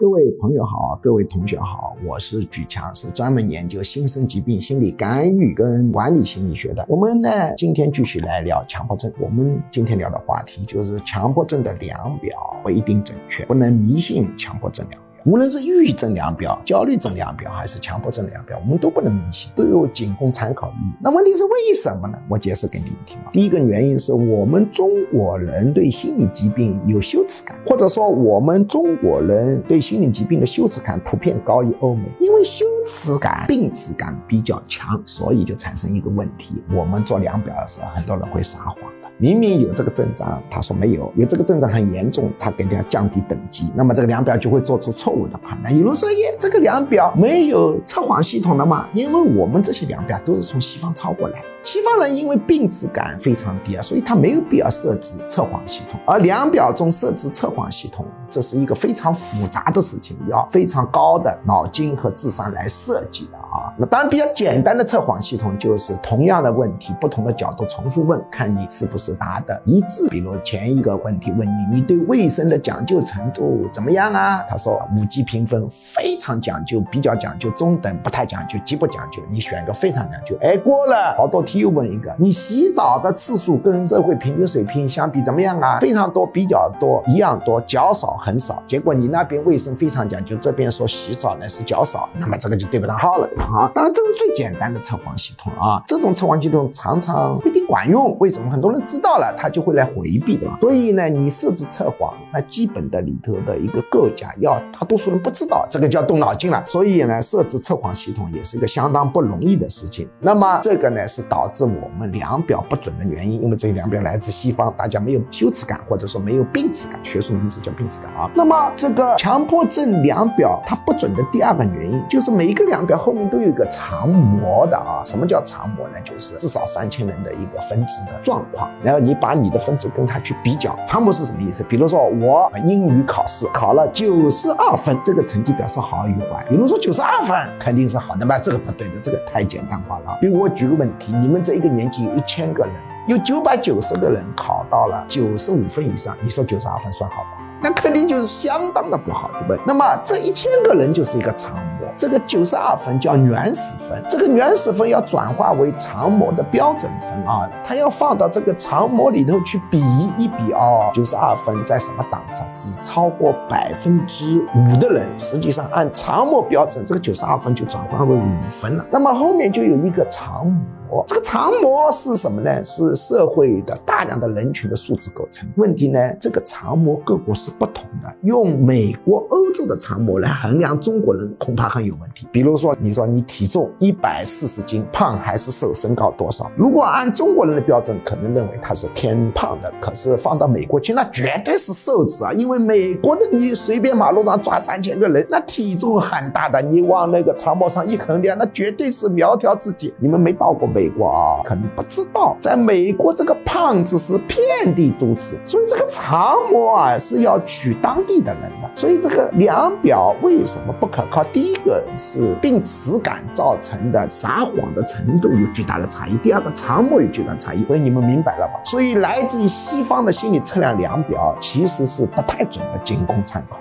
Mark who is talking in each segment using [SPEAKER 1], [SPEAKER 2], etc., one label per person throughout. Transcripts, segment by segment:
[SPEAKER 1] 各位朋友好，各位同学好，我是举强，是专门研究新生疾病心理干预跟管理心理学的。我们呢，今天继续来聊强迫症。我们今天聊的话题就是强迫症的量表不一定准确，不能迷信强迫症量。无论是抑郁症量表、焦虑症量表，还是强迫症量表，我们都不能迷信，都有仅供参考意义。那问题是为什么呢？我解释给你们听啊。第一个原因是我们中国人对心理疾病有羞耻感，或者说我们中国人对心理疾病的羞耻感普遍高于欧美，因为羞耻感、病耻感比较强，所以就产生一个问题：我们做量表的时候，很多人会撒谎。明明有这个症状，他说没有；有这个症状很严重，他给他降低等级，那么这个量表就会做出错误的判断。有人说，耶，这个量表没有测谎系统的吗？因为我们这些量表都是从西方抄过来。西方人因为病耻感非常低啊，所以他没有必要设置测谎系统。而量表中设置测谎系统，这是一个非常复杂的事情，要非常高的脑筋和智商来设计的啊。那当然比较简单的测谎系统就是同样的问题，不同的角度重复问，看你是不是答的一致。比如前一个问题问你，你对卫生的讲究程度怎么样啊？他说五级评分，非常讲究，比较讲究，中等，不太讲究，极不讲究。你选个非常讲究，哎，过了好多又问一个，你洗澡的次数跟社会平均水平相比怎么样啊？非常多，比较多，一样多，较少，很少。结果你那边卫生非常讲究，这边说洗澡呢是较少，那么这个就对不上号了啊！当然这是最简单的测谎系统啊，这种测谎系统常常不一定管用。为什么？很多人知道了，他就会来回避的。所以呢，你设置测谎，那基本的里头的一个构架要大多数人不知道，这个叫动脑筋了。所以呢，设置测谎系统也是一个相当不容易的事情。那么这个呢是导致我们量表不准的原因，因为这个量表来自西方，大家没有羞耻感，或者说没有病耻感，学术名词叫病耻感啊。那么这个强迫症量表它不准的第二个原因，就是每一个量表后面都有一个常模的啊。什么叫常模呢？就是至少三千人的一个分值的状况，然后你把你的分值跟他去比较。常模是什么意思？比如说我英语考试考了九十二分，这个成绩表示好与坏。有人说九十二分肯定是好的嘛？这个不对的，这个太简单化了。比如我举个问题，你。你们这一个年级有一千个人，有九百九十个人考到了九十五分以上，你说九十二分算好吗？那肯定就是相当的不好，对不对？那么这一千个人就是一个常模，这个九十二分叫原始分，这个原始分要转化为常模的标准分啊，它要放到这个常模里头去比一比哦，九十二分在什么档次？只超过百分之五的人，实际上按常模标准，这个九十二分就转换为五分了。那么后面就有一个常模。这个长模是什么呢？是社会的大量的人群的数字构成。问题呢，这个长模各国是不同的。用美国、欧洲的长模来衡量中国人，恐怕很有问题。比如说，你说你体重一百四十斤，胖还是瘦？身高多少？如果按中国人的标准，可能认为他是偏胖的。可是放到美国去，那绝对是瘦子啊！因为美国的你随便马路上抓三千个人，那体重很大的，你往那个长模上一衡量，那绝对是苗条自己。你们没到过美。美国啊，可能不知道，在美国这个胖子是遍地都是，所以这个常模啊是要取当地的人的，所以这个量表为什么不可靠？第一个是病耻感造成的撒谎的程度有巨大的差异，第二个常模有巨大差异，所以你们明白了吧？所以来自于西方的心理测量量表其实是不太准的，仅供参考。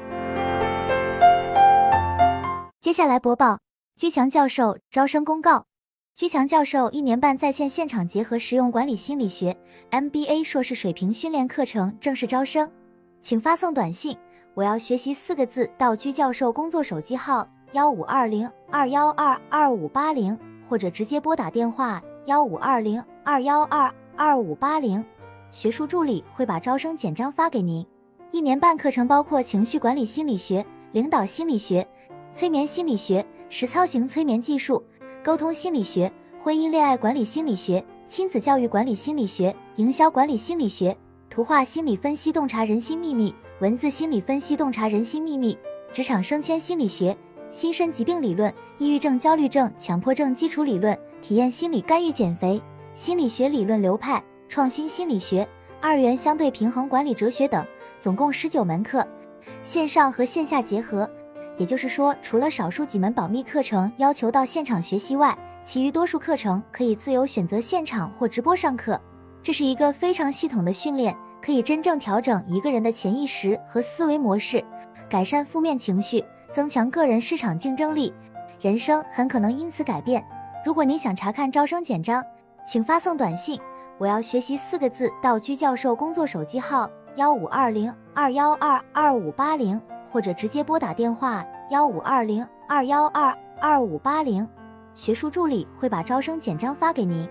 [SPEAKER 2] 接下来播报居强教授招生公告。居强教授一年半在线现场结合实用管理心理学 MBA 硕士水平训练课程正式招生，请发送短信“我要学习”四个字到居教授工作手机号幺五二零二幺二二五八零，或者直接拨打电话幺五二零二幺二二五八零，学术助理会把招生简章发给您。一年半课程包括情绪管理心理学、领导心理学、催眠心理学、实操型催眠技术。沟通心理学、婚姻恋爱管理心理学、亲子教育管理心理学、营销管理心理学、图画心理分析洞察人心秘密、文字心理分析洞察人心秘密、职场升迁心理学、心身疾病理论、抑郁症、焦虑症、强迫症基础理论、体验心理干预减肥、心理学理论流派、创新心理学、二元相对平衡管理哲学等，总共十九门课，线上和线下结合。也就是说，除了少数几门保密课程要求到现场学习外，其余多数课程可以自由选择现场或直播上课。这是一个非常系统的训练，可以真正调整一个人的潜意识和思维模式，改善负面情绪，增强个人市场竞争力，人生很可能因此改变。如果您想查看招生简章，请发送短信“我要学习”四个字到居教授工作手机号幺五二零二幺二二五八零，或者直接拨打电话幺五二零二幺二二五八零，学术助理会把招生简章发给您。